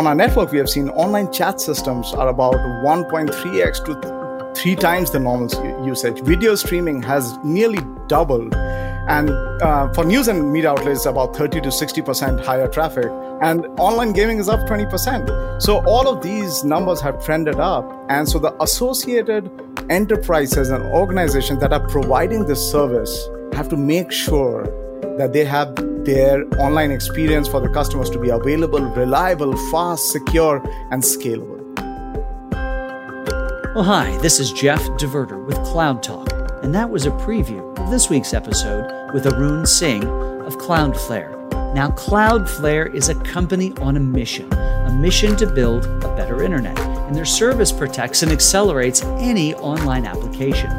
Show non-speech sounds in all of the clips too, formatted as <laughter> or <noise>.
on our network, we have seen online chat systems are about 1.3x to three times the normal usage. Video streaming has nearly doubled. And uh, for news and media outlets, about 30 to 60% higher traffic. And online gaming is up 20%. So all of these numbers have trended up. And so the associated enterprises and organizations that are providing this service have to make sure that they have their online experience for the customers to be available, reliable, fast, secure, and scalable. Well, hi, this is Jeff DeVerter with Cloud Talk, and that was a preview of this week's episode with Arun Singh of Cloudflare. Now, Cloudflare is a company on a mission, a mission to build a better internet, and their service protects and accelerates any online application.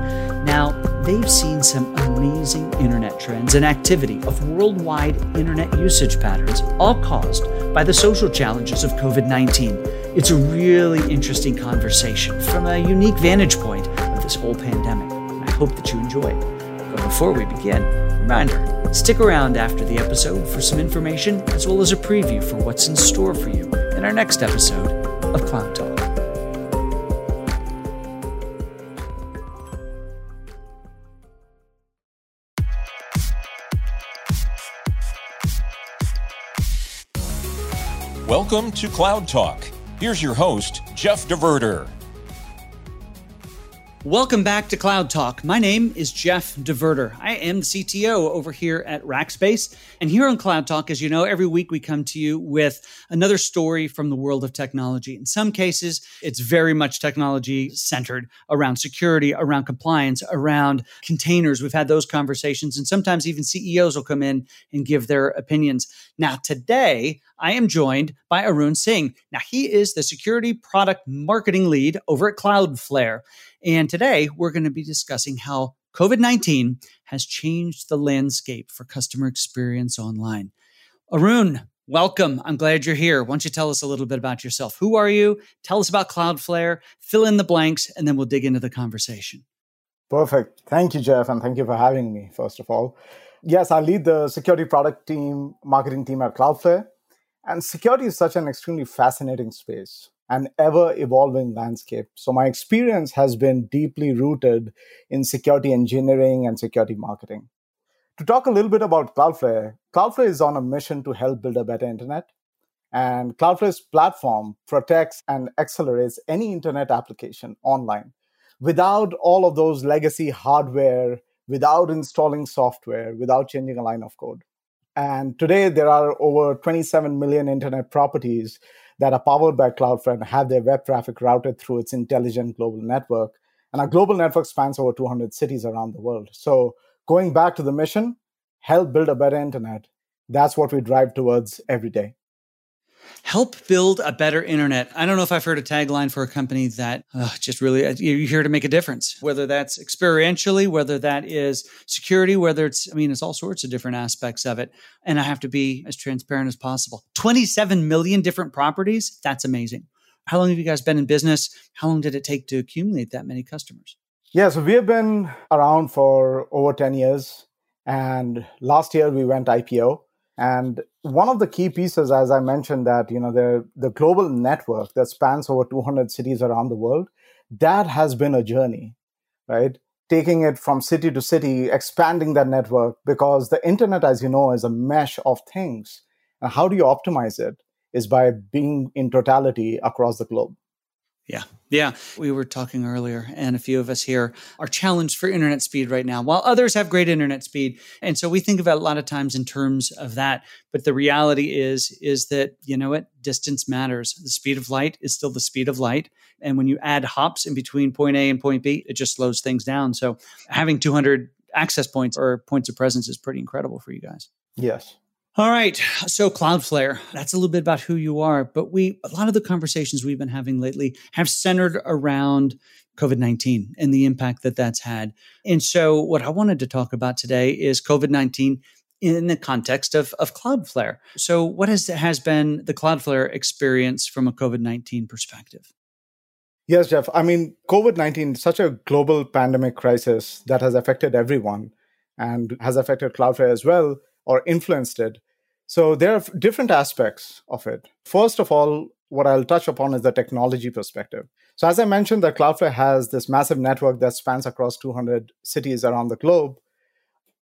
Now, they've seen some amazing internet trends and activity of worldwide internet usage patterns, all caused by the social challenges of COVID 19. It's a really interesting conversation from a unique vantage point of this whole pandemic. I hope that you enjoy it. But before we begin, reminder stick around after the episode for some information as well as a preview for what's in store for you in our next episode of Cloud Talk. Welcome to Cloud Talk. Here's your host, Jeff DeVerter. Welcome back to Cloud Talk. My name is Jeff DeVerter. I am the CTO over here at Rackspace. And here on Cloud Talk, as you know, every week we come to you with another story from the world of technology. In some cases, it's very much technology centered around security, around compliance, around containers. We've had those conversations, and sometimes even CEOs will come in and give their opinions. Now, today, I am joined by Arun Singh. Now, he is the security product marketing lead over at Cloudflare. And today we're going to be discussing how COVID 19 has changed the landscape for customer experience online. Arun, welcome. I'm glad you're here. Why don't you tell us a little bit about yourself? Who are you? Tell us about Cloudflare, fill in the blanks, and then we'll dig into the conversation. Perfect. Thank you, Jeff, and thank you for having me, first of all. Yes, I lead the security product team, marketing team at Cloudflare. And security is such an extremely fascinating space an ever evolving landscape. So, my experience has been deeply rooted in security engineering and security marketing. To talk a little bit about Cloudflare, Cloudflare is on a mission to help build a better internet. And Cloudflare's platform protects and accelerates any internet application online without all of those legacy hardware, without installing software, without changing a line of code. And today, there are over 27 million internet properties that are powered by Cloudflare and have their web traffic routed through its intelligent global network. And our global network spans over 200 cities around the world. So, going back to the mission, help build a better internet. That's what we drive towards every day help build a better internet. I don't know if I've heard a tagline for a company that uh, just really uh, you're here to make a difference. Whether that's experientially, whether that is security, whether it's I mean it's all sorts of different aspects of it. And I have to be as transparent as possible. 27 million different properties. That's amazing. How long have you guys been in business? How long did it take to accumulate that many customers? Yeah, so we have been around for over 10 years. And last year we went IPO. And one of the key pieces, as I mentioned, that you know the the global network that spans over 200 cities around the world, that has been a journey, right? Taking it from city to city, expanding that network, because the internet, as you know, is a mesh of things. And how do you optimize it? Is by being in totality across the globe. Yeah. Yeah. We were talking earlier, and a few of us here are challenged for internet speed right now, while others have great internet speed. And so we think about a lot of times in terms of that. But the reality is, is that, you know what? Distance matters. The speed of light is still the speed of light. And when you add hops in between point A and point B, it just slows things down. So having 200 access points or points of presence is pretty incredible for you guys. Yes. All right. So Cloudflare, that's a little bit about who you are, but we a lot of the conversations we've been having lately have centered around COVID-19 and the impact that that's had. And so what I wanted to talk about today is COVID-19 in the context of, of Cloudflare. So what has has been the Cloudflare experience from a COVID-19 perspective? Yes, Jeff. I mean, COVID-19 such a global pandemic crisis that has affected everyone and has affected Cloudflare as well or influenced it. So there are different aspects of it. First of all, what I'll touch upon is the technology perspective. So, as I mentioned, that Cloudflare has this massive network that spans across 200 cities around the globe.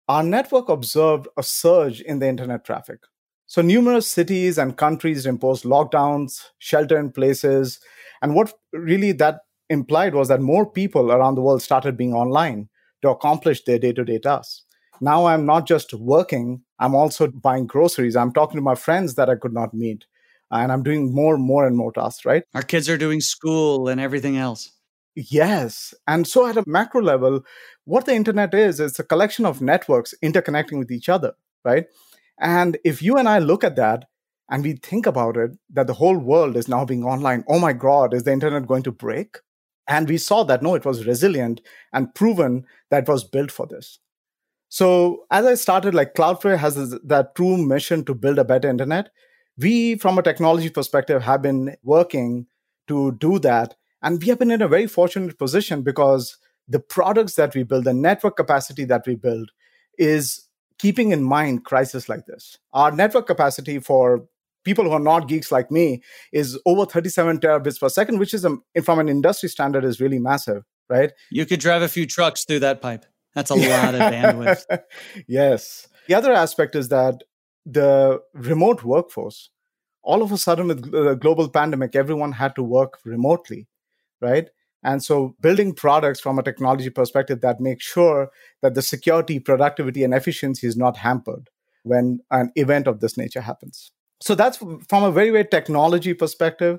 Our network observed a surge in the internet traffic. So, numerous cities and countries imposed lockdowns, shelter in places. And what really that implied was that more people around the world started being online to accomplish their day to day tasks. Now I'm not just working, I'm also buying groceries. I'm talking to my friends that I could not meet. And I'm doing more, more and more tasks, right? Our kids are doing school and everything else. Yes. And so at a macro level, what the internet is, it's a collection of networks interconnecting with each other, right? And if you and I look at that and we think about it, that the whole world is now being online, oh my God, is the internet going to break? And we saw that no, it was resilient and proven that it was built for this. So as I started, like Cloudflare has this, that true mission to build a better internet. We, from a technology perspective, have been working to do that. And we have been in a very fortunate position because the products that we build, the network capacity that we build, is keeping in mind crisis like this. Our network capacity for people who are not geeks like me is over 37 terabits per second, which is a, from an industry standard is really massive, right? You could drive a few trucks through that pipe. That's a lot of bandwidth. <laughs> yes. The other aspect is that the remote workforce, all of a sudden with the uh, global pandemic, everyone had to work remotely, right? And so building products from a technology perspective that make sure that the security, productivity, and efficiency is not hampered when an event of this nature happens. So that's from a very, very technology perspective.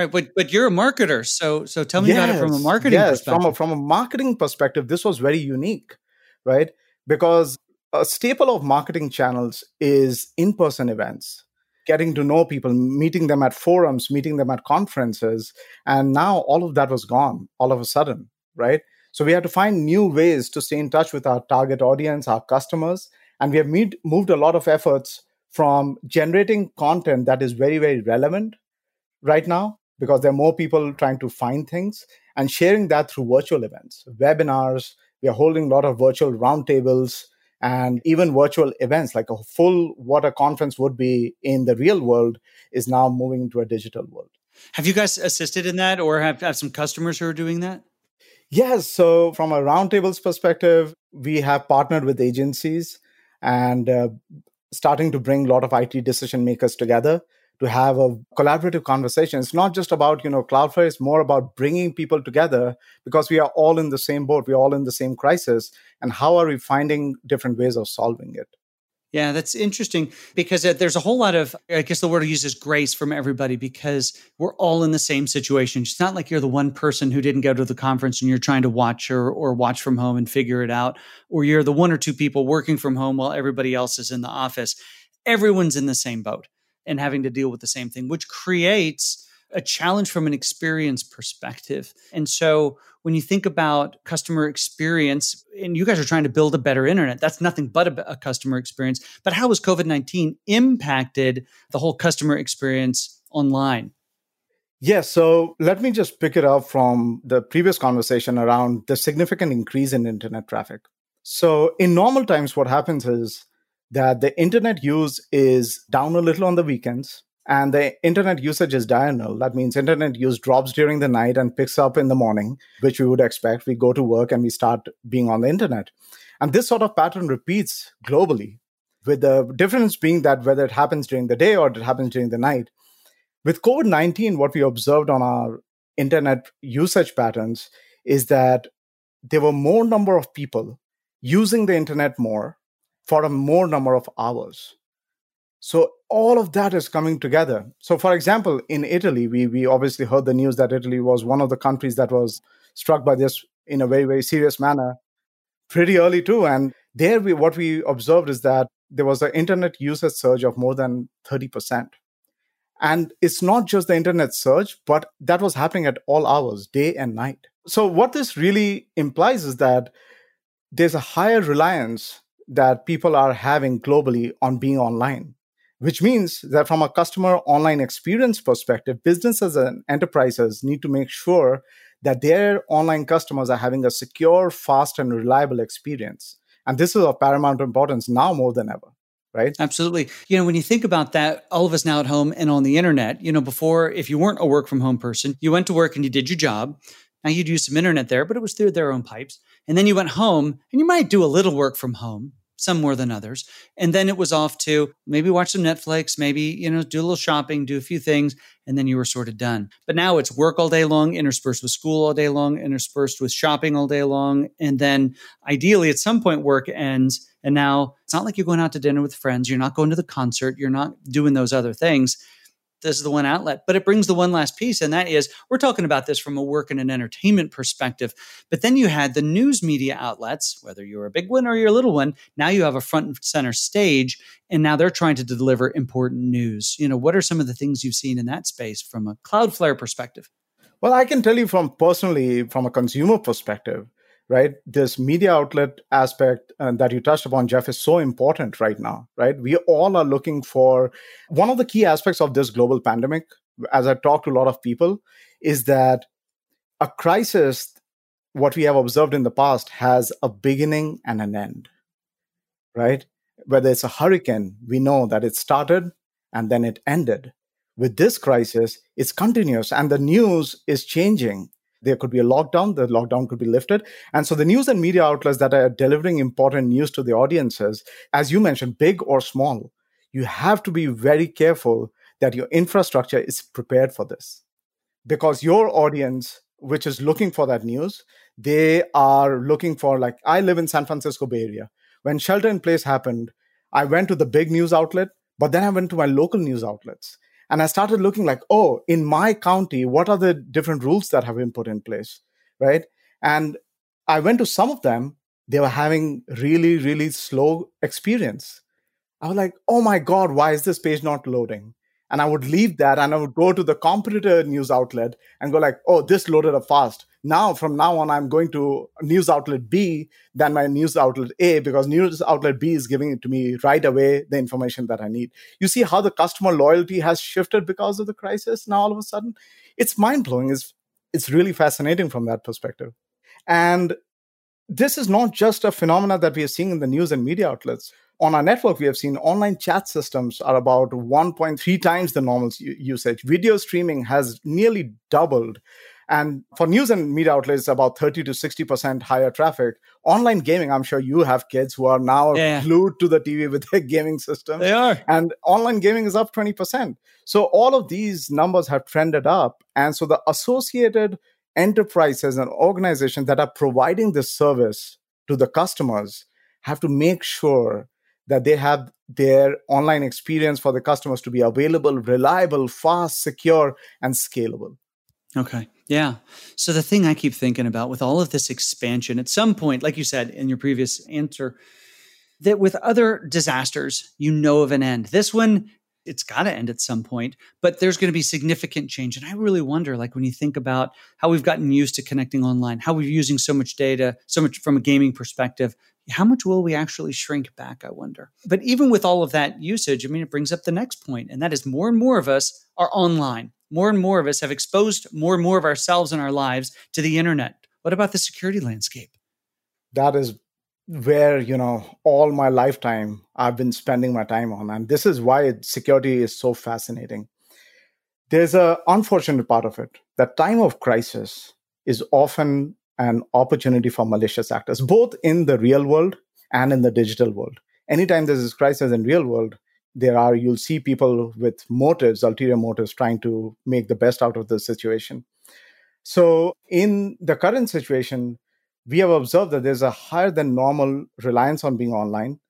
Right, but but you're a marketer, so so tell me yes, about it from a marketing yes, perspective. From a, from a marketing perspective, this was very unique, right? Because a staple of marketing channels is in-person events, getting to know people, meeting them at forums, meeting them at conferences, and now all of that was gone all of a sudden, right? So we had to find new ways to stay in touch with our target audience, our customers, and we have moved a lot of efforts from generating content that is very very relevant right now because there are more people trying to find things and sharing that through virtual events, webinars. We are holding a lot of virtual roundtables and even virtual events like a full what a conference would be in the real world is now moving to a digital world. Have you guys assisted in that or have, have some customers who are doing that? Yes. So, from a roundtables perspective, we have partnered with agencies and uh, starting to bring a lot of IT decision makers together to have a collaborative conversation. It's not just about, you know, Cloudflare, it's more about bringing people together because we are all in the same boat, we're all in the same crisis. And how are we finding different ways of solving it? Yeah, that's interesting because uh, there's a whole lot of, I guess the word I use is grace from everybody because we're all in the same situation. It's not like you're the one person who didn't go to the conference and you're trying to watch or, or watch from home and figure it out, or you're the one or two people working from home while everybody else is in the office. Everyone's in the same boat and having to deal with the same thing, which creates a challenge from an experience perspective. And so when you think about customer experience, and you guys are trying to build a better internet, that's nothing but a, a customer experience. But how has COVID 19 impacted the whole customer experience online? Yes, so let me just pick it up from the previous conversation around the significant increase in internet traffic. So, in normal times, what happens is that the internet use is down a little on the weekends and the internet usage is diurnal. That means internet use drops during the night and picks up in the morning which we would expect. We go to work and we start being on the internet. And this sort of pattern repeats globally with the difference being that whether it happens during the day or it happens during the night. With covid-19 what we observed on our internet usage patterns is that there were more number of people using the internet more for a more number of hours. So all of that is coming together. So, for example, in Italy, we we obviously heard the news that Italy was one of the countries that was struck by this in a very very serious manner pretty early too. And there, we what we observed is that there was an internet usage surge of more than thirty percent. And it's not just the internet surge, but that was happening at all hours, day and night. So, what this really implies is that there's a higher reliance that people are having globally on being online, which means that from a customer online experience perspective, businesses and enterprises need to make sure that their online customers are having a secure, fast, and reliable experience. And this is of paramount importance now more than ever. right? Absolutely. You know, when you think about that, all of us now at home and on the internet, you know, before, if you weren't a work from home person, you went to work and you did your job. Now you'd use some internet there, but it was through their own pipes. And then you went home and you might do a little work from home, some more than others. And then it was off to maybe watch some Netflix, maybe, you know, do a little shopping, do a few things, and then you were sort of done. But now it's work all day long, interspersed with school all day long, interspersed with shopping all day long. And then ideally at some point work ends. And now it's not like you're going out to dinner with friends. You're not going to the concert. You're not doing those other things this is the one outlet. But it brings the one last piece, and that is we're talking about this from a work and an entertainment perspective. But then you had the news media outlets, whether you're a big one or you're a little one, now you have a front and center stage, and now they're trying to deliver important news. You know, what are some of the things you've seen in that space from a Cloudflare perspective? Well, I can tell you from personally, from a consumer perspective, right? This media outlet aspect uh, that you touched upon, Jeff, is so important right now, right? We all are looking for one of the key aspects of this global pandemic, as I talk to a lot of people, is that a crisis, what we have observed in the past, has a beginning and an end, right? Whether it's a hurricane, we know that it started and then it ended. With this crisis, it's continuous and the news is changing there could be a lockdown the lockdown could be lifted. And so the news and media outlets that are delivering important news to the audiences as you mentioned big or small you have to be very careful that your infrastructure is prepared for this. Because your audience which is looking for that news they are looking for like i live in san francisco bay area. When shelter in place happened i went to the big news outlet but then i went to my local news outlets and i started looking like oh in my county what are the different rules that have been put in place right? And i went to some of them. They were having really really slow experience. I was like oh my god why is this page not loading? And i would leave that and i would go to the competitor news outlet and go like oh this loaded up fast now from now on i'm going to news outlet b than my news outlet a because news outlet b is giving it to me right away the information that i need. You see how the customer loyalty has shifted because of the crisis now all of a sudden? It's mind-blowing. It's it's really fascinating from that perspective. And this is not just a phenomena that we are seeing in the news and media outlets. On our network, we have seen online chat systems are about 1.3 times the normal usage. Video streaming has nearly doubled. And for news and media outlets, about 30 to 60% higher traffic. Online gaming, I'm sure you have kids who are now yeah. glued to the TV with their <laughs> gaming system. They are. And online gaming is up 20%. So all of these numbers have trended up. And so the associated enterprises and organizations that are providing this service to the customers have to make sure that they have their online experience for the customers to be available, reliable, fast, secure, and scalable. Okay. Yeah. So the thing I keep thinking about with all of this expansion, at some point, like you said in your previous answer, that with other disasters, you know of an end. This one, it's got to end at some point, but there's going to be significant change. And I really wonder, like, when you think about how we've gotten used to connecting online, how we're using so much data, so much from a gaming perspective, how much will we actually shrink back? I wonder. But even with all of that usage, I mean, it brings up the next point, and that is more and more of us are online more and more of us have exposed more and more of ourselves and our lives to the internet. What about the security landscape? That is where, you know, all my lifetime I've been spending my time on. And this is why security is so fascinating. There's a unfortunate part of it. That time of crisis is often an opportunity for malicious actors, both in the real world and in the digital world. Anytime there's this crisis in real world, there are you'll see people with motives ulterior motives trying to make the best out of the situation. So in the current situation we have observed that there's a higher than normal reliance on being online.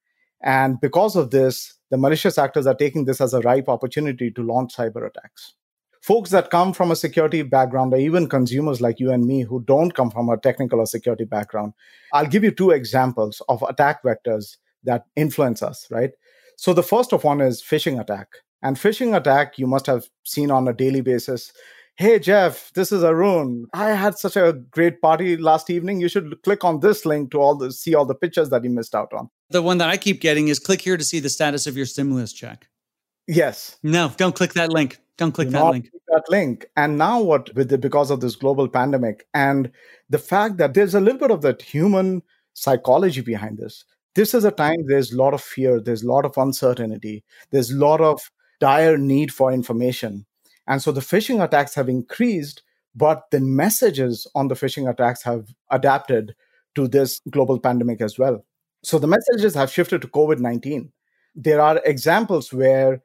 And because of this the malicious actors are taking this as a ripe opportunity to launch cyber attacks. Folks that come from a security background or even consumers like you and me who don't come from a technical or security background i'll give you two examples of attack vectors that influence us right so the first of one is phishing attack. And phishing attack you must have seen on a daily basis. Hey Jeff, this is Arun. I had such a great party last evening. You should click on this link to all the see all the pictures that you missed out on. The one that I keep getting is click here to see the status of your stimulus check. Yes. No, don't click that link. Don't click Do that link. that link. And now what with the because of this global pandemic and the fact that there's a little bit of that human psychology behind this this is a time there's a lot of fear, there's a lot of uncertainty, there's a lot of dire need for information. And so the phishing attacks have increased, but the messages on the phishing attacks have adapted to this global pandemic as well. So the messages have shifted to COVID 19. There are examples where,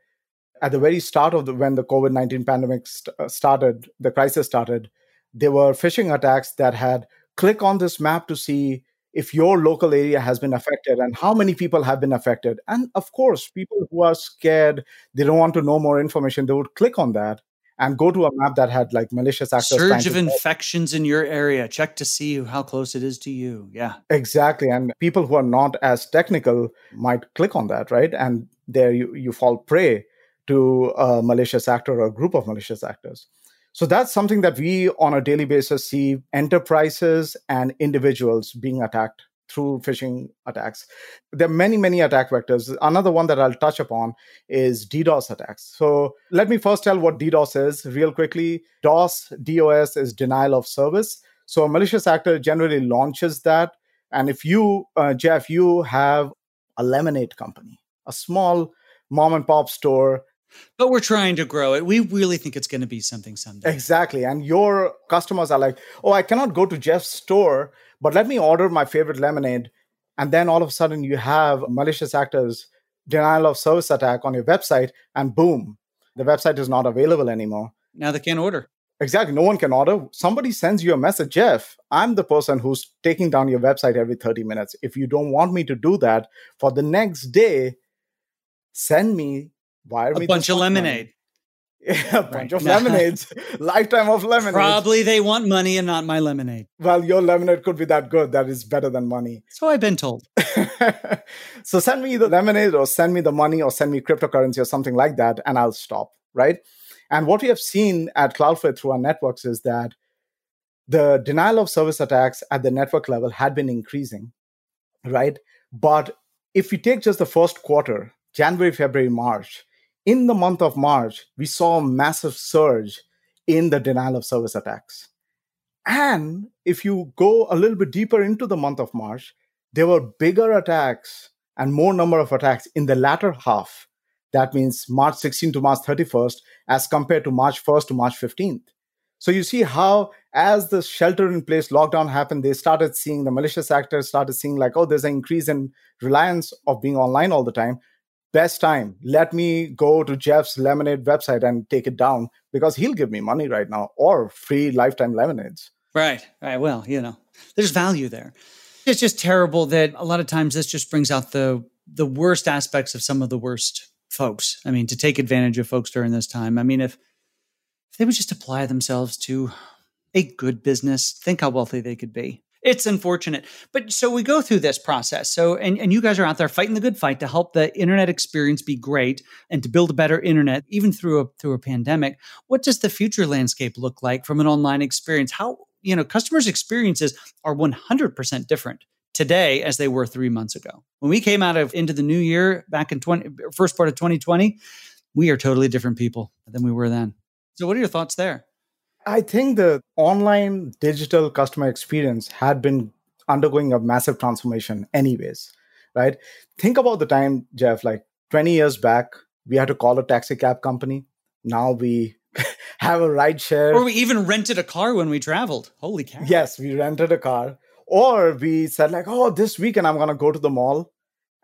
at the very start of the, when the COVID 19 pandemic st- uh, started, the crisis started, there were phishing attacks that had click on this map to see if your local area has been affected and how many people have been affected. And of course, people who are scared, they don't want to know more information, they would click on that and go to a map that had like malicious access. Surge of infections in your area. Check to see how close it is to you. Yeah. Exactly. And people who are not as technical might click on that, right? And there you, you fall prey to a malicious actor or a group of malicious actors. So that's something that we on a daily basis see enterprises and individuals being attacked through phishing attacks. There are many, many attack vectors. Another one that I'll touch upon is DDoS attacks. So let me first tell what DDoS is real quickly. DOS, DOS is denial of service. So a malicious actor generally launches that. And if you, uh, Jeff, you have a lemonade company, a small mom and pop store but we're trying to grow it. We really think it's going to be something someday. Exactly. And your customers are like, oh, I cannot go to Jeff's store but let me order my favorite lemonade. And then all of a sudden you have malicious actors denial of service attack on your website, and boom, the website is not available anymore. Now they can't order. Exactly. No one can order. Somebody sends you a message, Jeff. I'm the person who's taking down your website every 30 minutes. If you don't want me to do that for the next day, send me a bunch of lemonade. <laughs> a bunch right. <laughs> of lemonades, lifetime of lemonade. Probably they want money and not my lemonade. Well, your lemonade could be that good. That is better than money. So I've been told. <laughs> so send me the lemonade or send me the money or send me cryptocurrency or something like that, and I'll stop. Right. And what we have seen at Cloudflare through our networks is that the denial of service attacks at the network level had been increasing. Right. But if we take just the first quarter, January, February, March, in the month of March, we saw a massive surge in the denial of service attacks. And if you go a little bit deeper into the month of March, there were bigger attacks and more number of attacks in the latter half. That means March 16 to March 31st, as compared to March 1st to March 15th. So you see how, as the shelter in place lockdown happened, they started seeing the malicious actors started seeing like, oh, there's an increase in reliance of being online all the time best time. Let me go to Jeff's lemonade website and take it down because he'll give me money right now or free lifetime lemonades. Right, right. Well, you know, there's value there. It's just terrible that a lot of times this just brings out the the worst aspects of some of the worst folks. I mean, to take advantage of folks during this time. I mean, if if they would just apply themselves to a good business, think how wealthy they could be it's unfortunate. But so we go through this process. So, and, and you guys are out there fighting the good fight to help the internet experience be great and to build a better internet, even through a, through a pandemic. What does the future landscape look like from an online experience? How, you know, customers' experiences are 100% different today as they were three months ago. When we came out of into the new year back in 20, first part of 2020, we are totally different people than we were then. So, what are your thoughts there? I think the online digital customer experience had been undergoing a massive transformation, anyways, right? Think about the time, Jeff, like 20 years back, we had to call a taxi cab company. Now we <laughs> have a ride share. Or we even rented a car when we traveled. Holy cow. Yes, we rented a car. Or we said, like, oh, this weekend I'm going to go to the mall.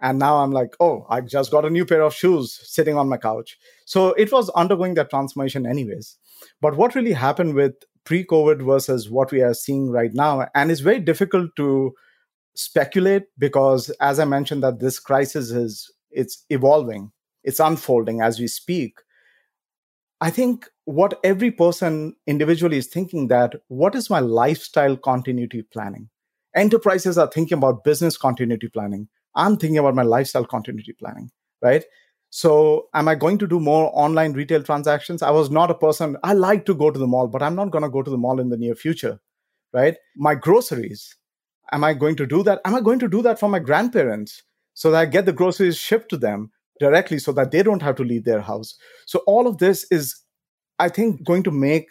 And now I'm like, oh, I just got a new pair of shoes sitting on my couch. So it was undergoing that transformation, anyways. But what really happened with pre COVID versus what we are seeing right now, and it's very difficult to speculate because, as I mentioned, that this crisis is it's evolving, it's unfolding as we speak. I think what every person individually is thinking that what is my lifestyle continuity planning? Enterprises are thinking about business continuity planning. I'm thinking about my lifestyle continuity planning, right? So, am I going to do more online retail transactions? I was not a person, I like to go to the mall, but I'm not going to go to the mall in the near future, right? My groceries, am I going to do that? Am I going to do that for my grandparents so that I get the groceries shipped to them directly so that they don't have to leave their house? So, all of this is, I think, going to make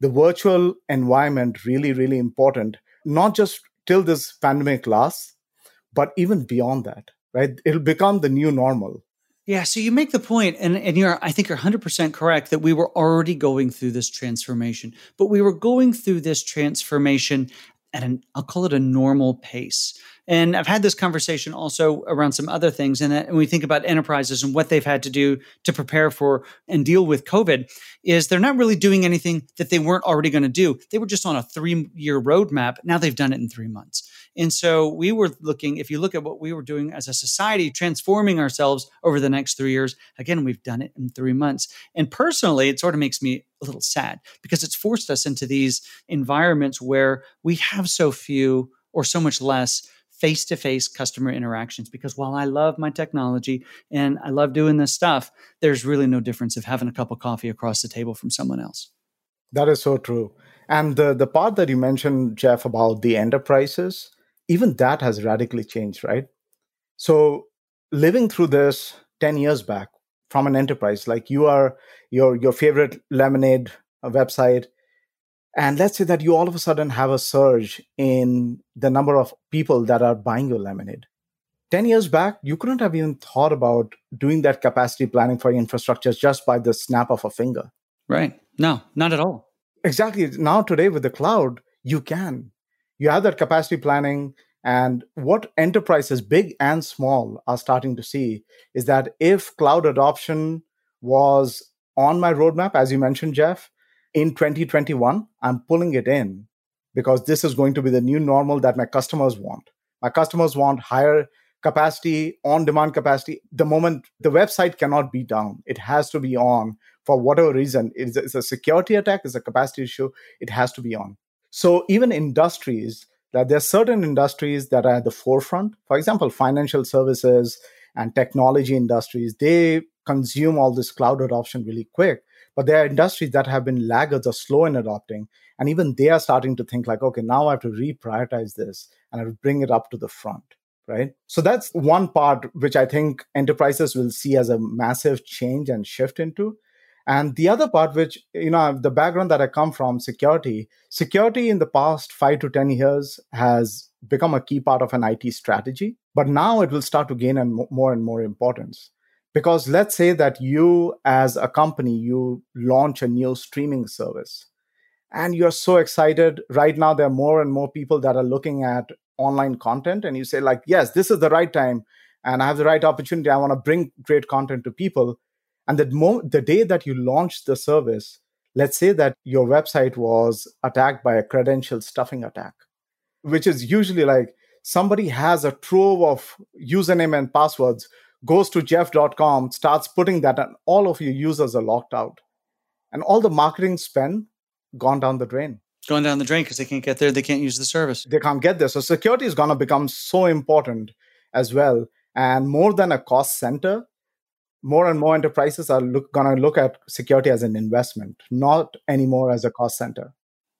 the virtual environment really, really important, not just till this pandemic lasts, but even beyond that, right? It'll become the new normal. Yeah, so you make the point, and, and you're I think you're 100% correct that we were already going through this transformation, but we were going through this transformation at an I'll call it a normal pace. And I've had this conversation also around some other things. And uh, when we think about enterprises and what they've had to do to prepare for and deal with COVID, is they're not really doing anything that they weren't already going to do. They were just on a three year roadmap. Now they've done it in three months. And so we were looking, if you look at what we were doing as a society, transforming ourselves over the next three years, again, we've done it in three months. And personally, it sort of makes me a little sad because it's forced us into these environments where we have so few or so much less face to face customer interactions because while I love my technology and I love doing this stuff, there's really no difference of having a cup of coffee across the table from someone else. That is so true. And the, the part that you mentioned, Jeff, about the enterprises, even that has radically changed, right? So living through this 10 years back from an enterprise, like you are your your favorite lemonade uh, website and let's say that you all of a sudden have a surge in the number of people that are buying your lemonade. 10 years back, you couldn't have even thought about doing that capacity planning for your infrastructures just by the snap of a finger. Right. No, not at all. Exactly. Now, today with the cloud, you can. You have that capacity planning. And what enterprises, big and small, are starting to see is that if cloud adoption was on my roadmap, as you mentioned, Jeff, in 2021, I'm pulling it in because this is going to be the new normal that my customers want. My customers want higher capacity, on demand capacity. The moment the website cannot be down, it has to be on for whatever reason. It's a, security attack, it's a capacity issue, it has to be on. So even industries, that there are certain industries that are at the forefront. For example, financial services and technology industries, they consume all this cloud adoption really quick. But there are industries that have been laggards or slow in adopting. And even they are starting to think like, okay, now I have to reprioritize this and I have bring it up to the front. Right. So that's one part which I think enterprises will see as a massive change and shift into. And the other part, which, you know, the background that I come from, security, security in the past five to 10 years has become a key part of an IT strategy. But now it will start to gain more and more importance because let's say that you as a company you launch a new streaming service and you're so excited right now there are more and more people that are looking at online content and you say like yes this is the right time and i have the right opportunity i want to bring great content to people and the, mo- the day that you launch the service let's say that your website was attacked by a credential stuffing attack which is usually like somebody has a trove of username and passwords goes to jeff.com, starts putting that, and all of your users are locked out. And all the marketing spend gone down the drain. Going down the drain because they can't get there, they can't use the service. They can't get there. So security is going to become so important as well. And more than a cost center, more and more enterprises are going to look at security as an investment, not anymore as a cost center.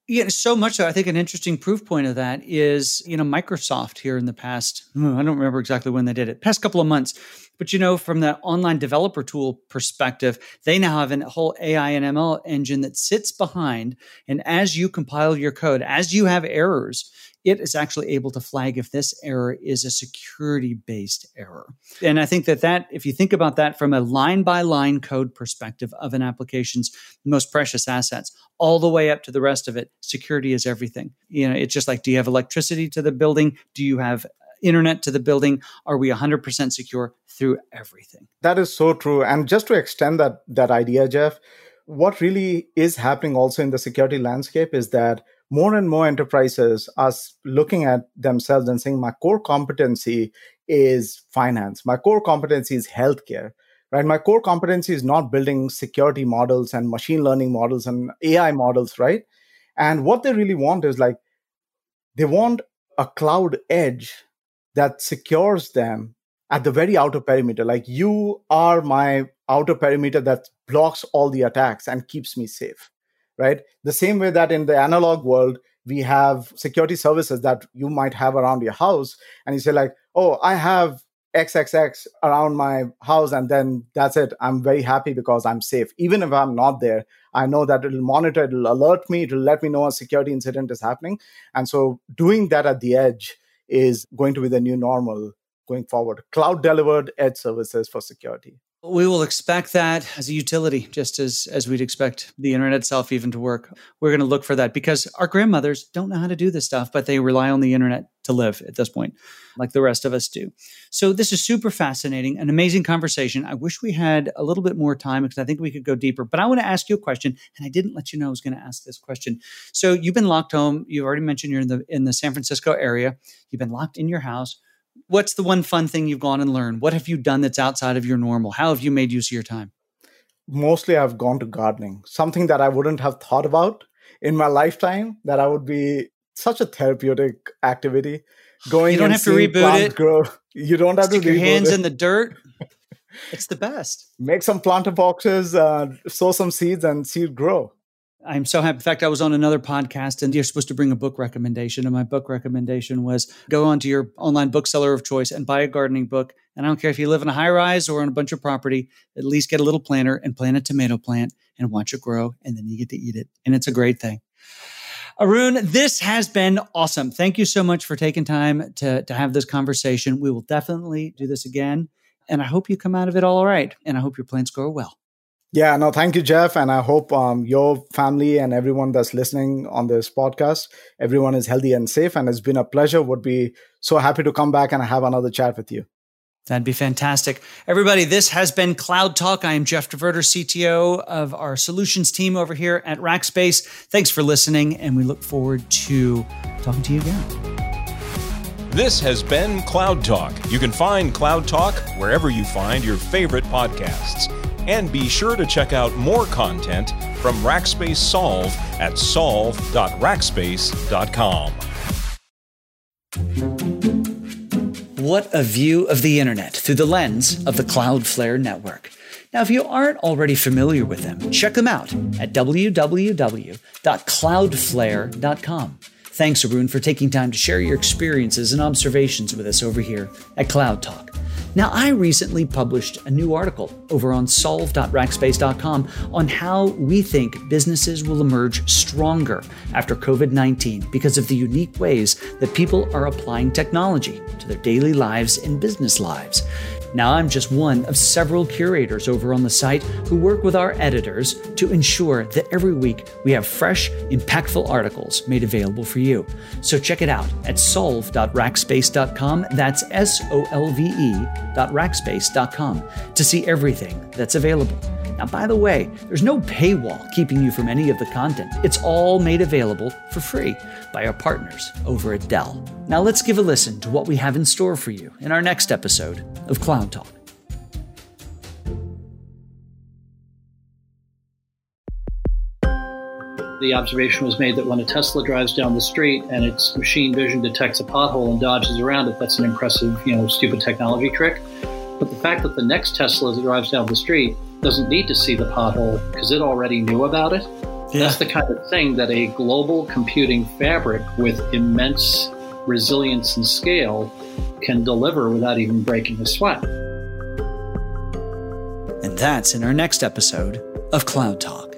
Yeah, so much so. I think an interesting proof point of that is, you know, Microsoft here in the past, hmm, I don't remember exactly when they did it, past couple of months. But, you know, from the online developer tool perspective, they now have a whole AI and ML engine that sits behind. And as you compile your code, as you have errors, it is actually able to flag if this error is a security based error. And I think that that if you think about that from a line by line code perspective of an application's most precious assets all the way up to the rest of it, security is everything. You know, it's just like do you have electricity to the building? Do you have uh, internet to the building? Are we 100% secure through everything? That is so true. And just to extend that that idea, Jeff, what really is happening also in the security landscape is that more and more enterprises are looking at themselves and saying, my core competency is finance. My core competency is healthcare, right? My core competency is not building security models and machine learning models and AI models, right? And what they really want is like, they want a cloud edge that secures them at the very outer perimeter. Like, you are my outer perimeter that blocks all the attacks and keeps me safe right? The same way that in the analog world, we have security services that you might have around your house, and you say, like, oh, I have XXX around my house, and then that's it. I'm very happy because I'm safe. Even if I'm not there, I know that it'll monitor, it'll alert me, it'll let me know a security incident is happening. And so doing that at the edge is going to be the new normal going forward. Cloud delivered edge services for security. We will expect that as a utility, just as as we'd expect the internet itself even to work. We're going to look for that because our grandmothers don't know how to do this stuff, but they rely on the internet to live at this point, like the rest of us do. So this is super fascinating, an amazing conversation. I wish we had a little bit more time because I think we could go deeper. But I want to ask you a question, and I didn't let you know I was going to ask this question. So you've been locked home. You've already mentioned you're in the in the San Francisco area. You've been locked in your house what's the one fun thing you've gone and learned? What have you done that's outside of your normal? How have you made use of your time? Mostly I've gone to gardening, something that I wouldn't have thought about in my lifetime, that I would be such a therapeutic activity. <sighs> Going <laughs> you don't have to reboot it. Grow. You don't have Stick to your hands it. in the dirt. <laughs> it's the best. Make some planter boxes, uh, sow some seeds, and see it grow. I'm so happy. In fact, I was on another podcast and you're supposed to bring a book recommendation. And my book recommendation was go onto your online bookseller of choice and buy a gardening book. And I don't care if you live in a high rise or on a bunch of property, at least get a little planter and plant a tomato plant and watch it grow. And then you get to eat it. And it's a great thing. Arun, this has been awesome. Thank you so much for taking time to, to have this conversation. We will definitely do this again. And I hope you come out of it all right. And I hope your plants grow well. Yeah, no, thank you, Jeff. And I hope um, your family and everyone that's listening on this podcast, everyone is healthy and safe. And it's been a pleasure. Would be so happy to come back and have another chat with you. That'd be fantastic. Everybody, this has been Cloud Talk. I am Jeff DeVerter, CTO of our solutions team over here at Rackspace. Thanks for listening, and we look forward to talking to you again. This has been Cloud Talk. You can find Cloud Talk wherever you find your favorite podcasts. And be sure to check out more content from Rackspace Solve at solve.rackspace.com. What a view of the internet through the lens of the Cloudflare network. Now, if you aren't already familiar with them, check them out at www.cloudflare.com. Thanks, Arun, for taking time to share your experiences and observations with us over here at Cloud Talk. Now, I recently published a new article over on solve.rackspace.com on how we think businesses will emerge stronger after COVID 19 because of the unique ways that people are applying technology to their daily lives and business lives. Now, I'm just one of several curators over on the site who work with our editors to ensure that every week we have fresh, impactful articles made available for you. So check it out at solve.rackspace.com. That's S O L V E.rackspace.com to see everything that's available. Now, by the way, there's no paywall keeping you from any of the content. It's all made available for free by our partners over at Dell. Now, let's give a listen to what we have in store for you in our next episode of Cloud Talk. The observation was made that when a Tesla drives down the street and its machine vision detects a pothole and dodges around it, that's an impressive, you know, stupid technology trick. But the fact that the next Tesla that drives down the street doesn't need to see the pothole because it already knew about it. Yeah. That's the kind of thing that a global computing fabric with immense resilience and scale can deliver without even breaking a sweat. And that's in our next episode of Cloud Talk.